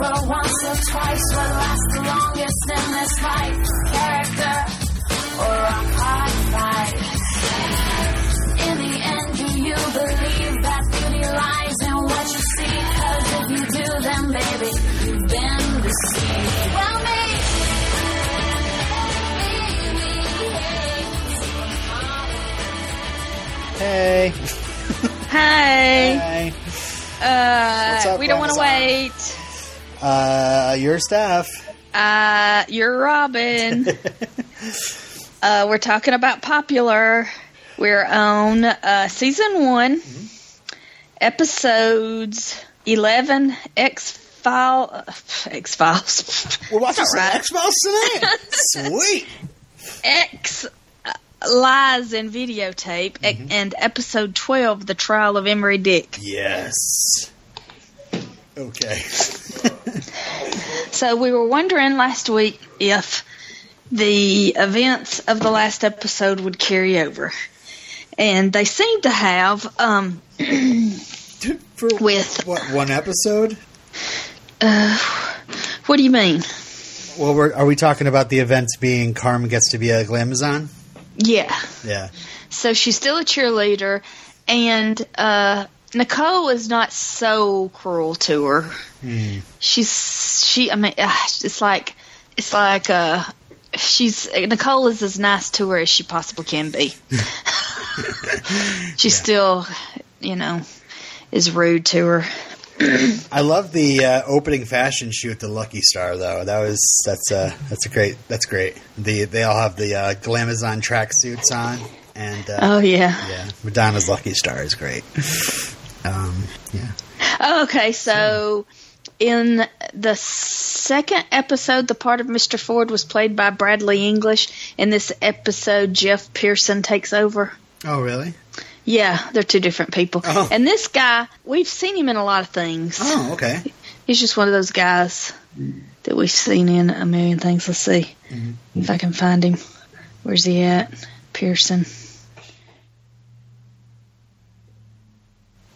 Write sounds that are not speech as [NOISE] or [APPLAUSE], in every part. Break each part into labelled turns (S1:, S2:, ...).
S1: over once or twice. What lasts the longest in this life? Character or a hard fight? In the end, do you believe that beauty lies in what you see? Cause if you do, then baby, you've been deceived. Well, me.
S2: Hey.
S3: Hey.
S2: Hey. What's
S3: Uh,
S2: up,
S3: we don't want to wait.
S2: Uh, your staff.
S3: Uh, you're Robin. [LAUGHS] uh, we're talking about popular. We're on uh, season one, episodes eleven. X file. X Files.
S2: We're watching
S3: It's
S2: some
S3: all right.
S2: X Files tonight. [LAUGHS] Sweet.
S3: X uh, lies in videotape
S2: Mm-hmm.
S3: and episode twelve, the trial of Emery Dick.
S2: Yes. Okay.
S3: So we were wondering last week if the events of the last episode would carry over. And they seem to have. Um,
S2: For
S3: With-
S2: what one episode?
S3: uh, what do you mean?
S2: Well, we're, are we talking about the events being Carmen gets to be a glamazon?
S3: Yeah.
S2: Yeah.
S3: So she's still a cheerleader, and uh, Nicole is not so cruel to her.
S2: Hmm.
S3: She's she. I mean, uh, it's like it's like uh, she's Nicole is as nice to her as she possibly can be. [LAUGHS] she still, you know, is rude to her. [CLEARS THROAT]
S2: I love the uh, opening fashion shoot, the Lucky Star, though. That was that's uh that's a great that's great. The they all have the uh, glamazon tracksuits on, and uh,
S3: Oh yeah.
S2: yeah, Madonna's Lucky Star is great. [LAUGHS] Um, yeah.
S3: Okay, so in the second episode, the part of Mr. Ford was played by Bradley English. In this episode, Jeff Pearson takes over.
S2: Oh, really?
S3: Yeah, they're two different people.
S2: Oh.
S3: And this guy, we've seen him in a lot of things.
S2: Oh, okay.
S3: He's just one of those guys that we've seen in a million things. Let's see if I can find him. Where's he at? Pearson.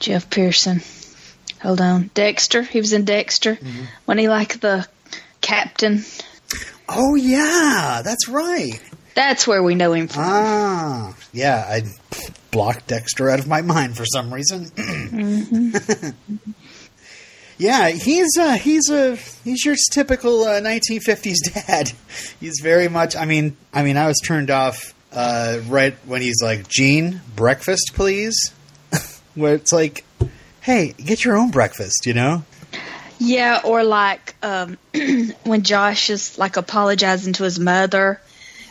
S3: Jeff Pearson. Hold on. Dexter. He was in Dexter. When he like the captain.
S2: Oh, yeah, that's right.
S3: That's where we know him from.
S2: Ah, yeah, I blocked Dexter out of my mind for some reason. [CLEARS THROAT] yeah, he's uh, he's a he's your typical uh, 1950s dad. He's very much. I mean, I mean, I was turned off uh, right when he's like, "Gene, breakfast, please." Where it's like, "Hey, get your own breakfast," you know?
S3: Yeah, or like um, [CLEARS THROAT] when Josh is like apologizing to his mother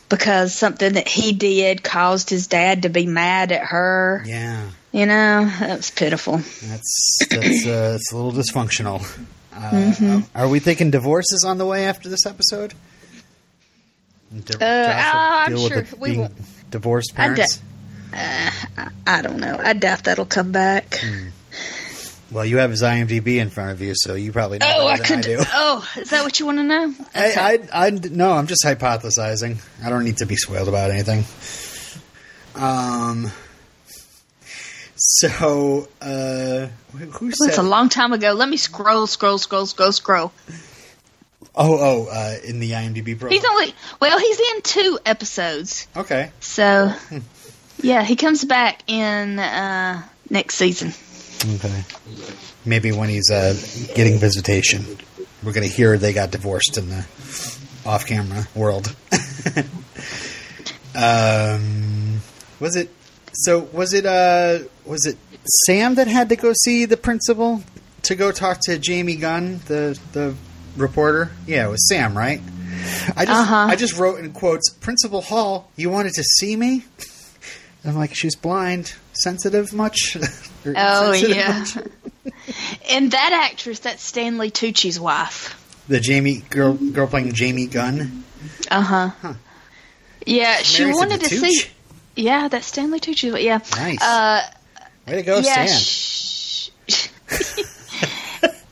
S3: because something that he did caused his dad to be mad at her.
S2: Yeah,
S3: You know, that's pitiful.
S2: that's that's uh, it's a little dysfunctional. Uh, Are we thinking divorce is on the way after this episode? Di- will
S3: uh, I'm sure we
S2: being
S3: won't-
S2: divorced
S3: I
S2: parents.
S3: I don't know. I doubt that'll come back.
S2: Hmm. Well, you have his IMDb in front of you, so you probably know
S3: Oh, I could.
S2: I do. [LAUGHS]
S3: Oh, is that what you want to know?
S2: I, I, I, no, I'm just hypothesizing. I don't need to be spoiled about anything. Um. So, uh, who
S3: That's a long time ago. Let me scroll, scroll, scroll, scroll, scroll.
S2: Oh, oh, uh, in the IMDb profile.
S3: He's only well, he's in two episodes.
S2: okay.
S3: So,
S2: Hmm.
S3: Yeah, he comes back in uh, next season.
S2: Okay. Maybe when he's uh, getting visitation, we're going to hear they got divorced in the off-camera world. [LAUGHS] um, was it? So was it? Uh, was it Sam that had to go see the principal to go talk to Jamie Gunn, the the reporter? Yeah, it was Sam, right? I just
S3: Uh-huh.
S2: I just wrote in quotes, Principal Hall, you wanted to see me? I'm like, she's blind, sensitive much? [LAUGHS]
S3: Oh
S2: insensitive
S3: yeah.
S2: much? [LAUGHS]
S3: and that actress, that's Stanley Tucci's wife.
S2: The Jamie girl girl playing Jamie Gunn.
S3: Uh huh.
S2: Huh.
S3: Yeah, she wanted to see. Yeah, that's Stanley Tucci. Yeah.
S2: Nice.
S3: Uh,
S2: Way to go,
S3: yeah.
S2: Stan.
S3: Sh-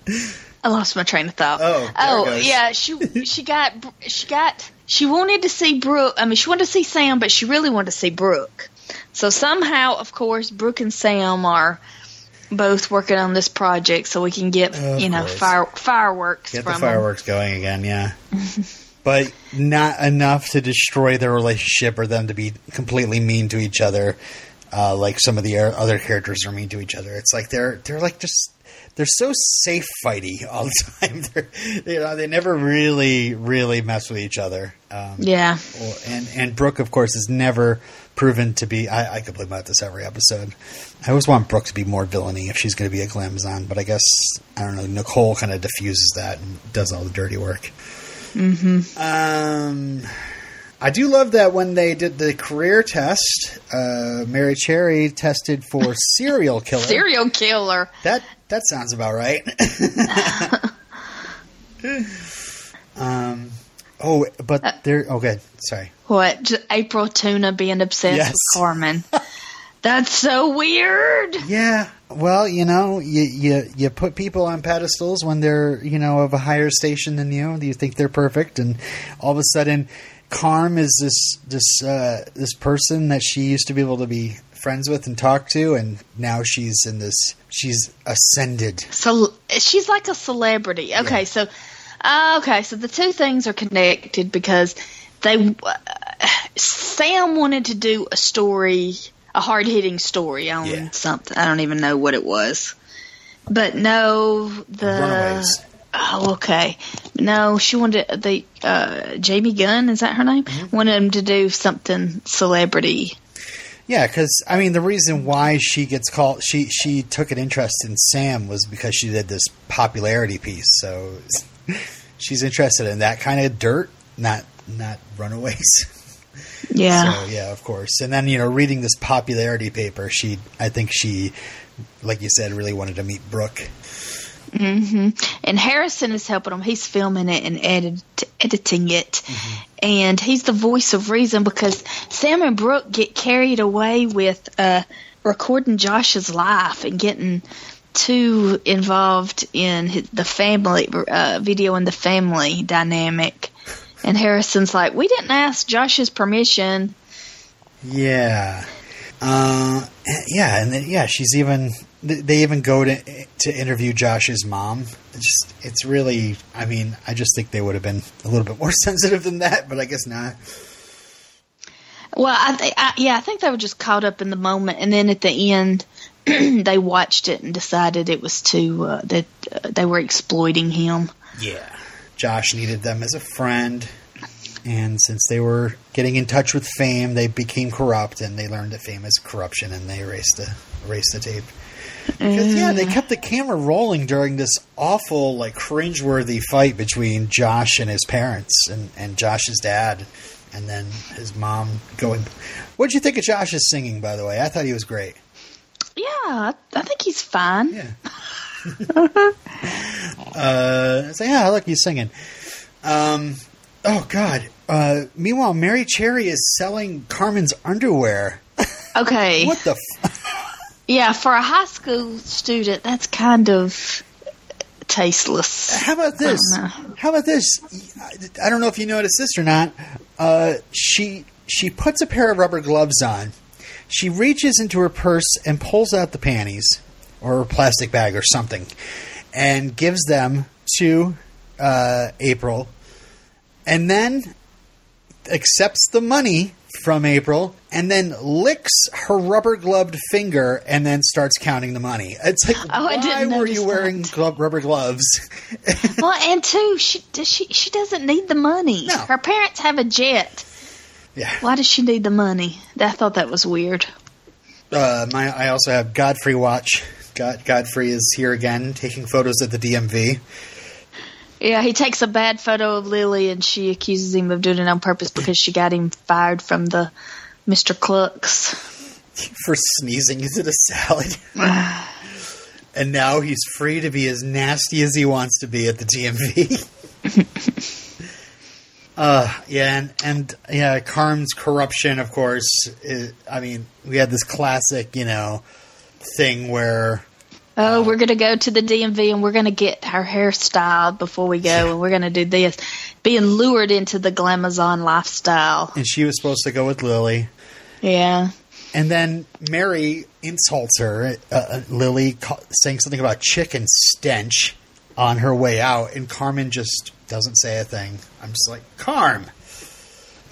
S3: [LAUGHS] I lost my train of thought.
S2: Oh,
S3: oh yeah. She she got she got she wanted to see Brooke. I mean, she wanted to see Sam, but she really wanted to see Brooke. So somehow, of course, Brooke and Sam are both working on this project so we can get
S2: Of
S3: you know fire, fireworks
S2: Get
S3: from
S2: the fireworks going again, yeah. [LAUGHS] but not enough to destroy their relationship or them to be completely mean to each other, uh, like some of the other characters are mean to each other. It's like they're they're like just they're so safe fighty [LAUGHS] all the time. They're, you know, they never really really mess with each other. Um,
S3: Yeah,
S2: Well, and and Brooke, of course, is never proven to be. I, I complain about this every episode. I always want Brooke to be more villainy if she's going to be a glamazon, but I guess I don't know. Nicole kind of diffuses that and does all the dirty work. Mm-hmm. Um, I do love that when they did the career test, uh, Mary Cherry tested for [LAUGHS] serial killer.
S3: serial killer.
S2: That that sounds about right. [LAUGHS] um. Oh, but there. Oh, good. Sorry.
S3: What April Tuna being obsessed
S2: Yes.
S3: with Carmen? [LAUGHS] That's so weird.
S2: Yeah. Well, you know, you, you you put people on pedestals when they're you know of a higher station than you. You think they're perfect, and all of a sudden, Carm is this this uh, this person that she used to be able to be friends with and talk to, and now she's in this. She's ascended.
S3: So she's like a celebrity. Okay,
S2: Yeah.
S3: so uh, okay, so the two things are connected because they uh, Sam wanted to do a story, a hard hitting story on
S2: Yeah.
S3: something. I don't even know what it was, but no, the
S2: Runaways.
S3: Oh, okay. No, she wanted the uh, Jamie Gunn. Is that her name?
S2: Mm-hmm.
S3: Wanted him to do something celebrity.
S2: Yeah, because I mean, the reason why she gets called, she she took an interest in Sam was because she did this popularity piece. So [LAUGHS] she's interested in that kind of dirt, not not runaways. [LAUGHS]
S3: Yeah.
S2: So yeah, of course. And then you know, reading this popularity paper, she, I think she, like you said, really wanted to meet Brooke.
S3: Hmm And Harrison is helping him. He's filming it and edit, editing it. And he's the voice of reason because Sam and Brooke get carried away with uh, recording Josh's life and getting too involved in the family uh, video and the family dynamic. And Harrison's like, we didn't ask Josh's permission.
S2: Yeah. Uh, yeah, and then, yeah, she's even. Th- They even go to to interview Josh's mom. It's just, it's really. I mean, I just think they would have been a little bit more [LAUGHS] sensitive than that, but I guess not.
S3: Well, I, th- I yeah, I think they were just caught up in the moment, and then at the end, [CLEARS THROAT] they watched it and decided it was too uh, that uh, they were exploiting him.
S2: Yeah. Josh needed them as a friend, and since they were getting in touch with fame, they became corrupt, and they learned that fame is corruption, and they erased the erased the tape. Because yeah, they kept the camera rolling during this awful, like cringeworthy fight between Josh and his parents, and and Josh's dad, and then his mom going. What'd you think of Josh's singing? By the way, I thought he was great.
S3: Yeah, I, I think he's fine.
S2: Yeah. [LAUGHS] uh, so yeah, look, he's singing. Um, oh God. Uh, meanwhile, Mary Cherry is selling Carmen's underwear.
S3: Okay. [LAUGHS]
S2: What the? F-
S3: Yeah, for a high school student, that's kind of tasteless.
S2: How about this? How about this? I- don't know if you noticed this or not. Uh, she she puts a pair of rubber gloves on. She reaches into her purse and pulls out the panties or a plastic bag or something, and gives them to uh, April, and then accepts the money from April and then licks her rubber gloved finger and then starts counting the money. It's like,
S3: Oh, I
S2: why
S3: didn't
S2: were you wearing glo- rubber gloves? [LAUGHS]
S3: well, and two, she does she she doesn't need the money.
S2: No.
S3: Her parents have a jet.
S2: yeah.
S3: Why does she need the money? I thought that was weird.
S2: Uh, my, I also have Godfrey Watch. God, Godfrey is here again, taking photos at the DMV.
S3: Yeah, he takes a bad photo of Lily and she accuses him of doing it on purpose because she got him fired from the Mr. Clucks. [LAUGHS]
S2: for sneezing into the salad. [SIGHS] and now he's free to be as nasty as he wants to be at the DMV. [LAUGHS] uh, yeah, and, and yeah, Carm's corruption, of course. Is, I mean, we had this classic, you know, thing where
S3: Oh, we're gonna go to the DMV and we're gonna get our hair styled before we go, and we're gonna do this. Being lured into the glamazon lifestyle.
S2: and she was supposed to go with Lily.
S3: Yeah.
S2: and then Mary insults her. Uh, uh, Lily ca- saying something about chicken stench on her way out, and Carmen just doesn't say a thing. I'm just like, Carm. [LAUGHS]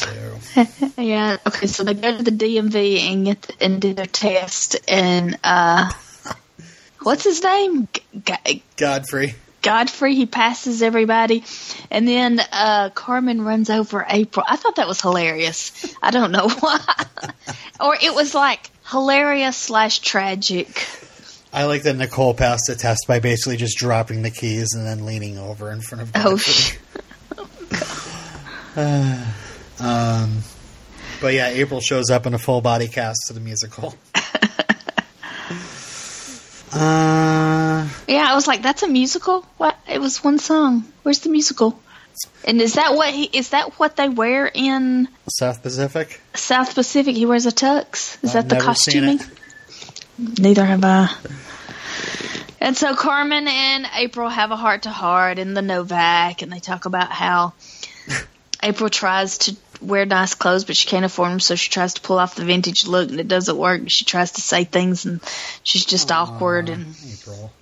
S2: so, [LAUGHS]
S3: Yeah. Okay. So they go to the DMV and get and do their test, and uh, what's his name? G- G-
S2: Godfrey.
S3: Godfrey. He passes everybody, and then uh, Carmen runs over April. I thought that was hilarious. I don't know [LAUGHS] why, or it was like hilarious slash tragic.
S2: I like that Nicole passed the test by basically just dropping the keys and then leaning over in front of Godfrey.
S3: Oh,
S2: Godfrey. [SIGHS] [LAUGHS] um, but yeah, April shows up in a full body cast to the musical. [LAUGHS] uh,
S3: Yeah, I was like, "That's a musical." What? It was one song. Where's the musical? And is that what he is that what they wear in
S2: South Pacific.
S3: South Pacific? He wears a tux. Is
S2: I've
S3: that the
S2: never seen
S3: costuming? Neither have I. And so Carmen and April have a heart to heart in the Novak, and they talk about how [LAUGHS] April tries to wear nice clothes, but she can't afford them, so she tries to pull off the vintage look, and it doesn't work. She tries to say things, and she's just awkward. And
S2: April.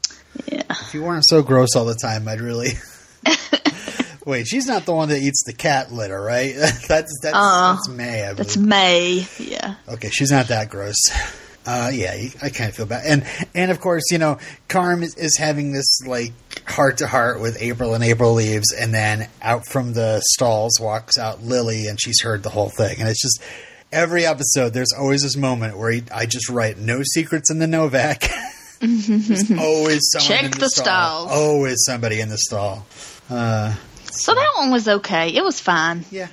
S3: yeah,
S2: If you weren't so gross all the time, I'd really. [LAUGHS] Wait, she's not the one that eats the cat litter, right? [LAUGHS] that's that's,
S3: Uh-uh.
S2: that's May. I
S3: that's. May. Yeah.
S2: Okay, she's not that gross. [LAUGHS] Uh, yeah, I kind of feel bad, and and of course, you know, Carm is, is having this like heart to heart with April, and April leaves, and then out from the stalls walks out Lily, and she's heard the whole thing, and it's just every episode. There's always this moment where he, I just write no secrets in the Novak. [LAUGHS] There's [LAUGHS] always someone
S3: Check
S2: in the,
S3: the
S2: stall.
S3: stalls.
S2: Always somebody in the stall. Uh,
S3: So that one was okay. It was fine.
S2: yeah.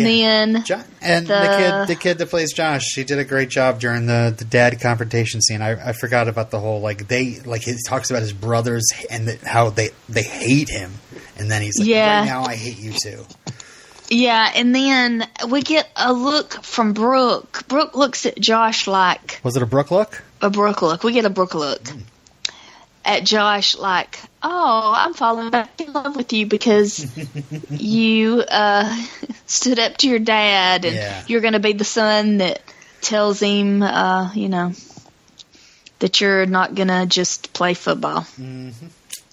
S3: And
S2: Yeah.
S3: then
S2: and the,
S3: The-
S2: kid, the kid that plays Josh, she did a great job during the, the dad confrontation scene. I, I forgot about the whole like they like he talks about his brothers and the, how they they hate him, and then he's like,
S3: Yeah.
S2: right now I hate you too.
S3: yeah, and then we get a look from Brooke. Brooke looks at Josh like
S2: Was it a Brooke look?
S3: a Brooke look. We get a Brooke look mm. At Josh like, "Oh, I'm falling back in love with you because [LAUGHS] you uh, stood up to your dad, and
S2: Yeah.
S3: you're going to be the son that tells him, uh, you know, that you're not going to just play football."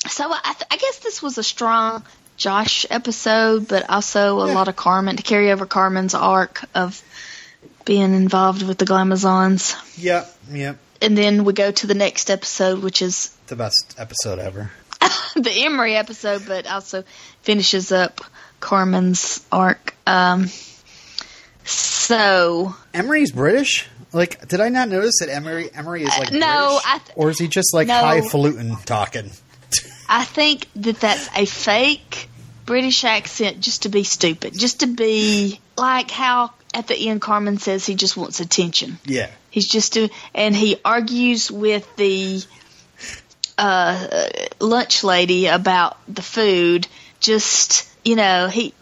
S3: So I, th- I guess this was a strong Josh episode, but also a
S2: Yeah.
S3: lot of Carmen to carry over Carmen's arc of being involved with the Glamazons.
S2: Yep, yep.
S3: And then we go to the next episode, which is
S2: The best episode ever. [LAUGHS]
S3: the Emery episode, but also finishes up Carmen's arc. Um, so
S2: Emery's British. Like, did I not notice that Emery Emery is like
S3: Uh, no, th-
S2: or is he just like
S3: no.
S2: highfalutin talking? [LAUGHS]
S3: I think that that's a fake British accent just to be stupid, just to be like how at the end Carmen says he just wants attention.
S2: Yeah,
S3: He's just do, and he argues with the uh, lunch lady about the food. Just you know, he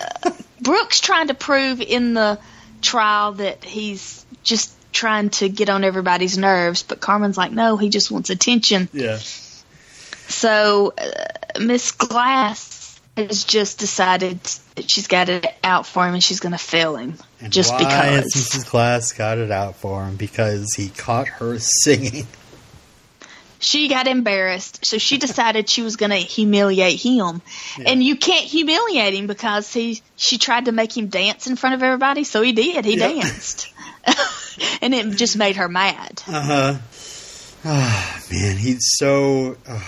S3: uh, [LAUGHS] Brooks trying to prove in the trial that he's just trying to get on everybody's nerves, but Carmen's like, no, he just wants attention.
S2: yeah.
S3: So uh, Miss Glass has just decided that she's got it out for him and she's going to fail him
S2: And
S3: just
S2: why
S3: because.
S2: Mrs. Glass got it out for him? Because he caught her [LAUGHS] singing.
S3: She got embarrassed, so she decided she was going to humiliate him. And you can't humiliate him because he she tried to make him dance in front of everybody, so he did. He
S2: Yep.
S3: danced. [LAUGHS] and it just made her mad.
S2: Uh huh. Ah, man, he's so. Uh,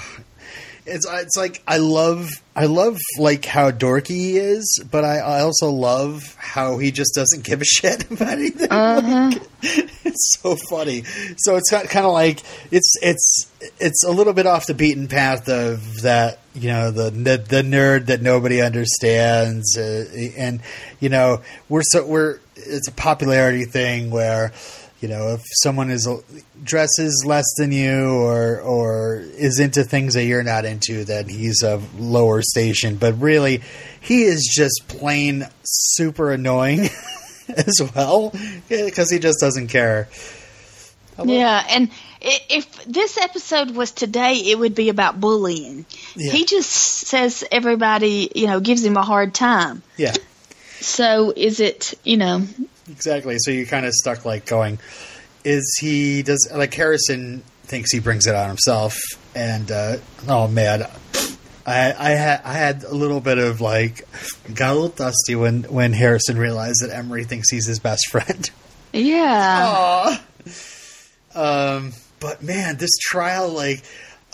S2: it's it's like I love I love like how dorky he is, but I, I also love how he just doesn't give a shit [LAUGHS] about anything. Uh Like, it's [LAUGHS] so funny. So it's kind of like it's it's it's a little bit off the beaten path of that you know the the, the nerd that nobody understands, uh, and you know we're so we're it's a popularity thing where you know if someone is dresses less than you or or is into things that you're not into then he's of lower station but really he is just plain super annoying [LAUGHS] [LAUGHS] as well because he just doesn't care
S3: Yeah, and if this episode was today, it would be about bullying.
S2: Yeah.
S3: He just says everybody, you know, gives him a hard time.
S2: yeah
S3: So is it, you know,
S2: exactly. So you're kind of stuck like going, is he does like Harrison thinks he brings it on himself, and uh, oh man, I I had I had a little bit of like got a little dusty when when Harrison realized that Emery thinks he's his best [LAUGHS] friend.
S3: Yeah.
S2: Um, but man, this trial like.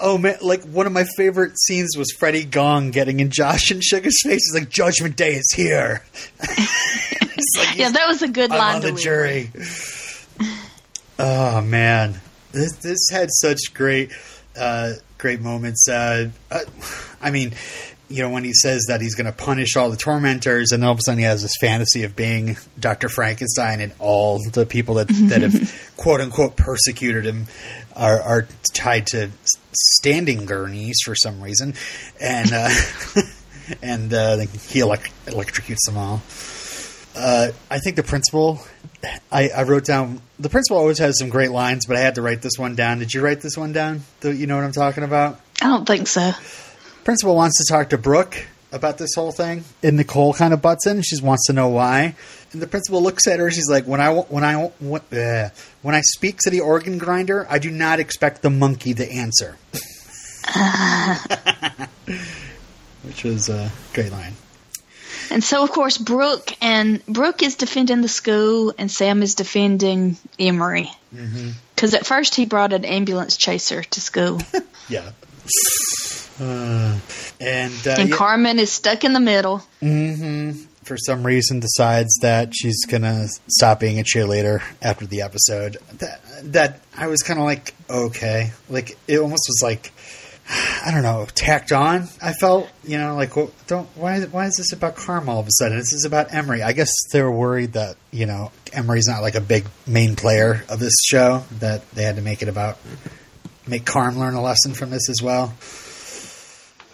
S2: Oh man! Like one of my favorite scenes was Freddie Gong getting in Josh and Sugar's face. He's like, "Judgment Day is here." [LAUGHS] Like,
S3: Yeah, that was a good
S2: I'm
S3: line
S2: on the jury. Oh man, this this had such great uh, great moments. Uh, uh, I mean, you know, when he says that he's going to punish all the tormentors, and all of a sudden he has this fantasy of being Doctor Frankenstein, and all the people that that have [LAUGHS] quote unquote persecuted him are are tied to standing gurneys for some reason, and uh, [LAUGHS] and uh, he elect- electrocutes them all. Uh, I think the principal. I, I wrote down the principal always has some great lines, but I had to write this one down. Did you write this one down? Do you know what I'm talking about?
S3: I don't think so.
S2: Principal wants to talk to Brooke about this whole thing, and Nicole kind of butts in. She wants to know why, and the principal looks at her. She's like, "When I when I when, uh, when I speak to the organ grinder, I do not expect the monkey to answer." [LAUGHS] [LAUGHS] Which was a great line.
S3: And so, of course, Brooke and Brooke is defending the school, and Sam is defending Emery. Because at first he brought an ambulance chaser to school, [LAUGHS]
S2: Yeah. Uh, and uh,
S3: and
S2: yeah-
S3: Carmen is stuck in the middle.
S2: for some reason decides that she's gonna stop being a cheerleader after the episode. That that I was kind of like okay, like it almost was like I don't know, tacked on. I felt you know like well, don't why why is this about Carm all of a sudden? This is about Emery. I guess they were worried that you know Emery's not like a big main player of this show that they had to make it about make Carm learn a lesson from this as well.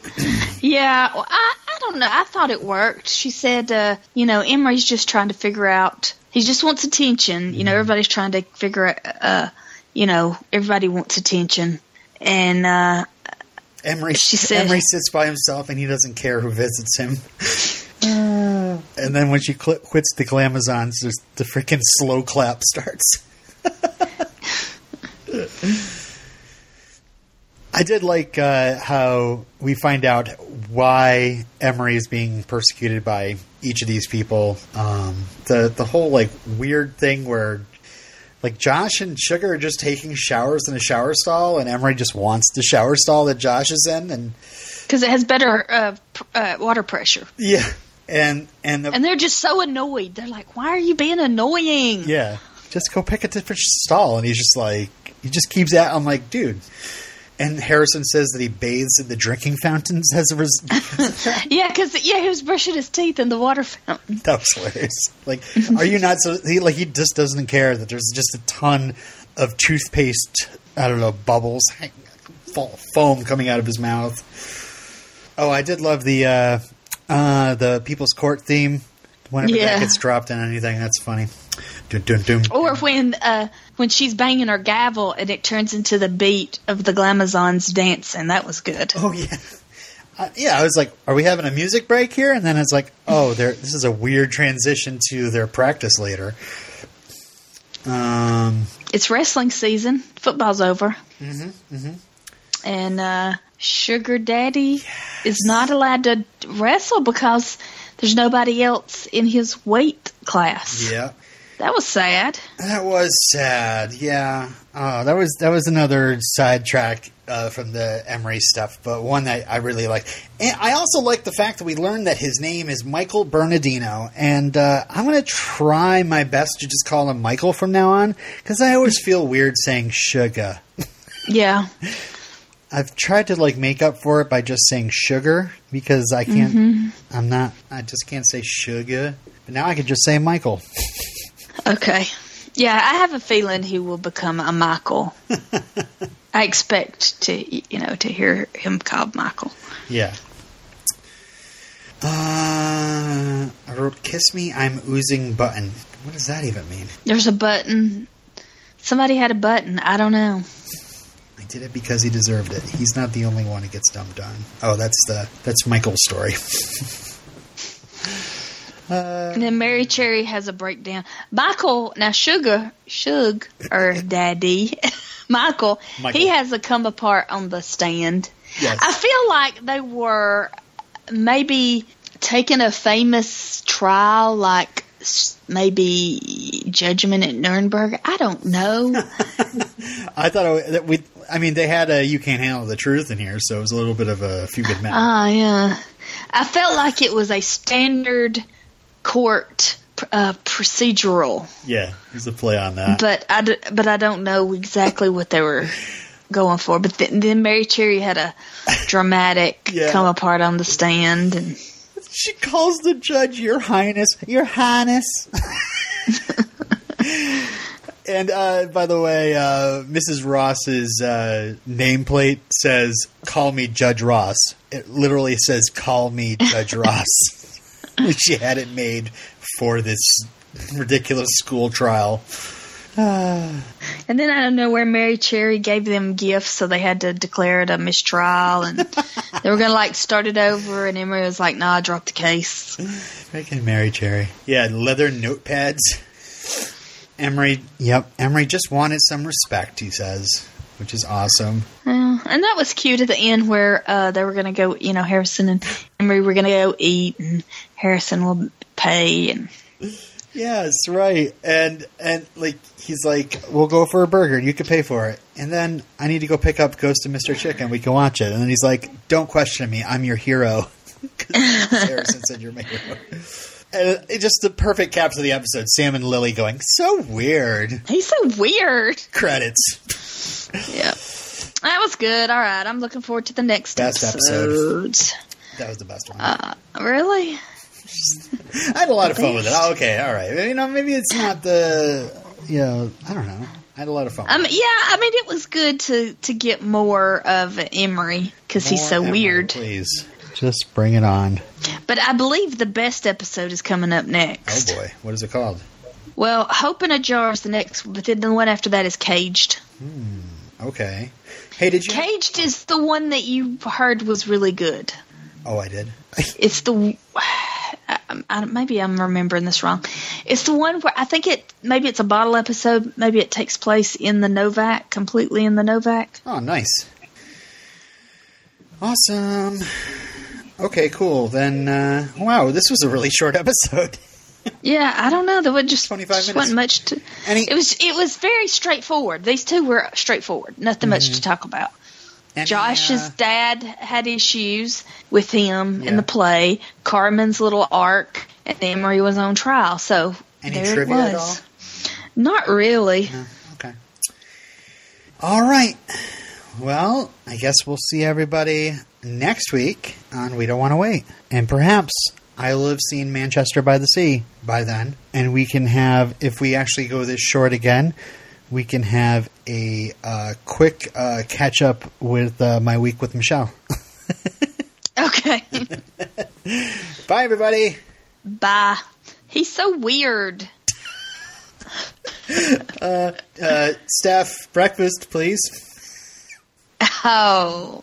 S2: [CLEARS THROAT]
S3: Yeah, well, I, I don't know. I thought it worked. She said, uh, you know, Emery's just trying to figure out. He just wants attention. You know, everybody's trying to figure out. Uh, you know, everybody wants attention, and uh,
S2: Emery,
S3: She said-
S2: Emery sits by himself and he doesn't care who visits him. and then when she cl- quits the Glamazons, there's the freaking slow clap starts. [LAUGHS] I did like uh, how we find out why Emery is being persecuted by each of these people. Um, the the whole like weird thing where like Josh and Sugar are just taking showers in a shower stall, and Emery just wants the shower stall that Josh is in, and
S3: because it has better uh, pr- uh, water pressure,
S2: yeah, and and the,
S3: and they're just so annoyed. They're like, "Why are you being annoying?"
S2: yeah, just go pick a different stall, and he's just like he just keeps at. I'm like, dude. And Harrison says that he bathes in the drinking fountains as a result. [LAUGHS]
S3: Yeah, because yeah, he was brushing his teeth in the water fountain.
S2: That was hilarious. Like, are you not so? He like he just doesn't care that there's just a ton of toothpaste. I don't know bubbles, fo- foam coming out of his mouth. Oh, I did love the uh, uh, the People's Court theme. Whenever
S3: Yeah.
S2: that gets dropped in anything, that's funny. Dun, dun, dun.
S3: Or when uh, when she's banging her gavel and it turns into the beat of the Glamazons dancing. That was good.
S2: Oh yeah. Uh, yeah, I was like, "Are we having a music break here?" And then it's like, "Oh, there. This is a weird transition to their practice later." Um,
S3: It's wrestling season. Football's over. Mm-hmm, And uh, Sugar Daddy is not allowed to wrestle because there's nobody else in his weight class.
S2: yeah,
S3: That was sad.
S2: that was sad. Yeah, oh, that was that was another sidetrack uh, from the Emery stuff, but one that I really like. And I also like the fact that we learned that his name is Michael Bernardino, and uh, I'm going to try my best to just call him Michael from now on because I always feel weird saying sugar.
S3: Yeah. [LAUGHS]
S2: I've tried to like make up for it by just saying sugar because I can't. I'm not. I just can't say sugar. But now I can just say Michael.
S3: Okay. Yeah, I have a feeling he will become a Michael. [LAUGHS] I expect to, you know, to hear him called Michael.
S2: Yeah. Uh, I wrote "Kiss me, I'm oozing button." What does that even mean?
S3: There's a button. Somebody had a button. I don't know.
S2: I did it because he deserved it. He's not the only one who gets dumped on. Oh, that's the that's Michael's story. [LAUGHS]
S3: Uh, and then Mary Cherry has a breakdown. Michael, now Sugar, Shug, or Daddy, Michael, [LAUGHS]
S2: Michael.
S3: he has a come apart on the stand.
S2: Yes.
S3: I feel like they were maybe taking a famous trial, like maybe Judgment at Nuremberg. I don't know. [LAUGHS]
S2: I thought it, that we. I mean, they had a "You Can't Handle the Truth" in here, so it was a little bit of a few good men.
S3: Ah, yeah. I felt like it was a standard court uh, procedural,
S2: yeah, there's a play on that.
S3: but I d- but I don't know exactly what they were going for. But then, then Mary Cherry had a dramatic [LAUGHS]
S2: Yeah.
S3: come apart on the stand, and
S2: She calls the judge Your Highness. Your Highness. [LAUGHS] and uh, by the way, uh, Mrs. Ross's uh, nameplate says, Call me Judge Ross. It literally says, Call me Judge [LAUGHS] Ross. [LAUGHS] she had it made for this ridiculous school trial. [SIGHS]
S3: and then I don't know where Mary Cherry gave them gifts, so they had to declare it a mistrial, and [LAUGHS] they were gonna like start it over, and Emery was like, "Nah, drop the case."
S2: Freaking Mary Cherry. Yeah, leather notepads. Emery, yep, Emery just wanted some respect, he says, which is awesome.
S3: Yeah, and that was cute at the end where uh, they were going to go, you know, Harrison and Emery were going to go eat, and Harrison will pay. And
S2: Yes, right. And and like he's like, "We'll go for a burger. You can pay for it." And then I need to go pick up Ghost of Mr. Chicken. We can watch it. And then he's like, "Don't question me. I'm your hero." [LAUGHS] 'Cause Harrison said you're my hero. It just the perfect caps of the episode. Sam and Lily going, "So weird."
S3: he's so weird.
S2: Credits.
S3: Yeah. That was good. All right. I'm looking forward to the next
S2: Best
S3: episode.
S2: That was the best one.
S3: Uh, really? [LAUGHS]
S2: I had a lot of fun with it. Oh, okay, all right. You know, maybe it's not the. You know, I don't know. I had a lot of fun.
S3: Um, yeah, I mean, it was good to, to get more of Emery because he's so
S2: Emery,
S3: weird.
S2: Please, just bring it on.
S3: But I believe the best episode is coming up next.
S2: Oh boy, what is it called?
S3: Well, Hope in a Jar is the next, but then the one after that is Caged.
S2: Hmm, Okay. Hey, did you?
S3: Caged is the one that you heard was really good.
S2: Oh, I did. [LAUGHS]
S3: It's the I, [SIGHS] I, maybe I'm remembering this wrong. It's the one where I think it maybe it's a bottle episode. Maybe it takes place in the Novak, completely in the Novak.
S2: Oh, nice. Awesome. Okay, cool. Then, uh, wow, this was a really short [LAUGHS] episode.
S3: Yeah, I don't know. There was just
S2: 25
S3: just
S2: minutes.
S3: wasn't much to.
S2: Any-
S3: it was it was very straightforward. These two were straightforward. Nothing much
S2: Mm-hmm.
S3: to talk about.
S2: Any,
S3: Josh's
S2: uh,
S3: dad had issues with him
S2: Yeah.
S3: in the play. Carmen's little arc, and Emery was on trial. So
S2: Any
S3: there
S2: trivia
S3: it
S2: at
S3: was.
S2: all?
S3: Not really.
S2: No? Okay. All right. Well, I guess we'll see everybody next week on We Don't Want to Wait. And perhaps I will have seen Manchester by the Sea by then. And we can have, if we actually go this short again, we can have a uh, quick uh, catch up with uh, my week with Michelle. [LAUGHS]
S3: Okay. [LAUGHS]
S2: Bye, everybody.
S3: Bye. He's so weird. [LAUGHS]
S2: Uh, staff, breakfast, please.
S3: Oh.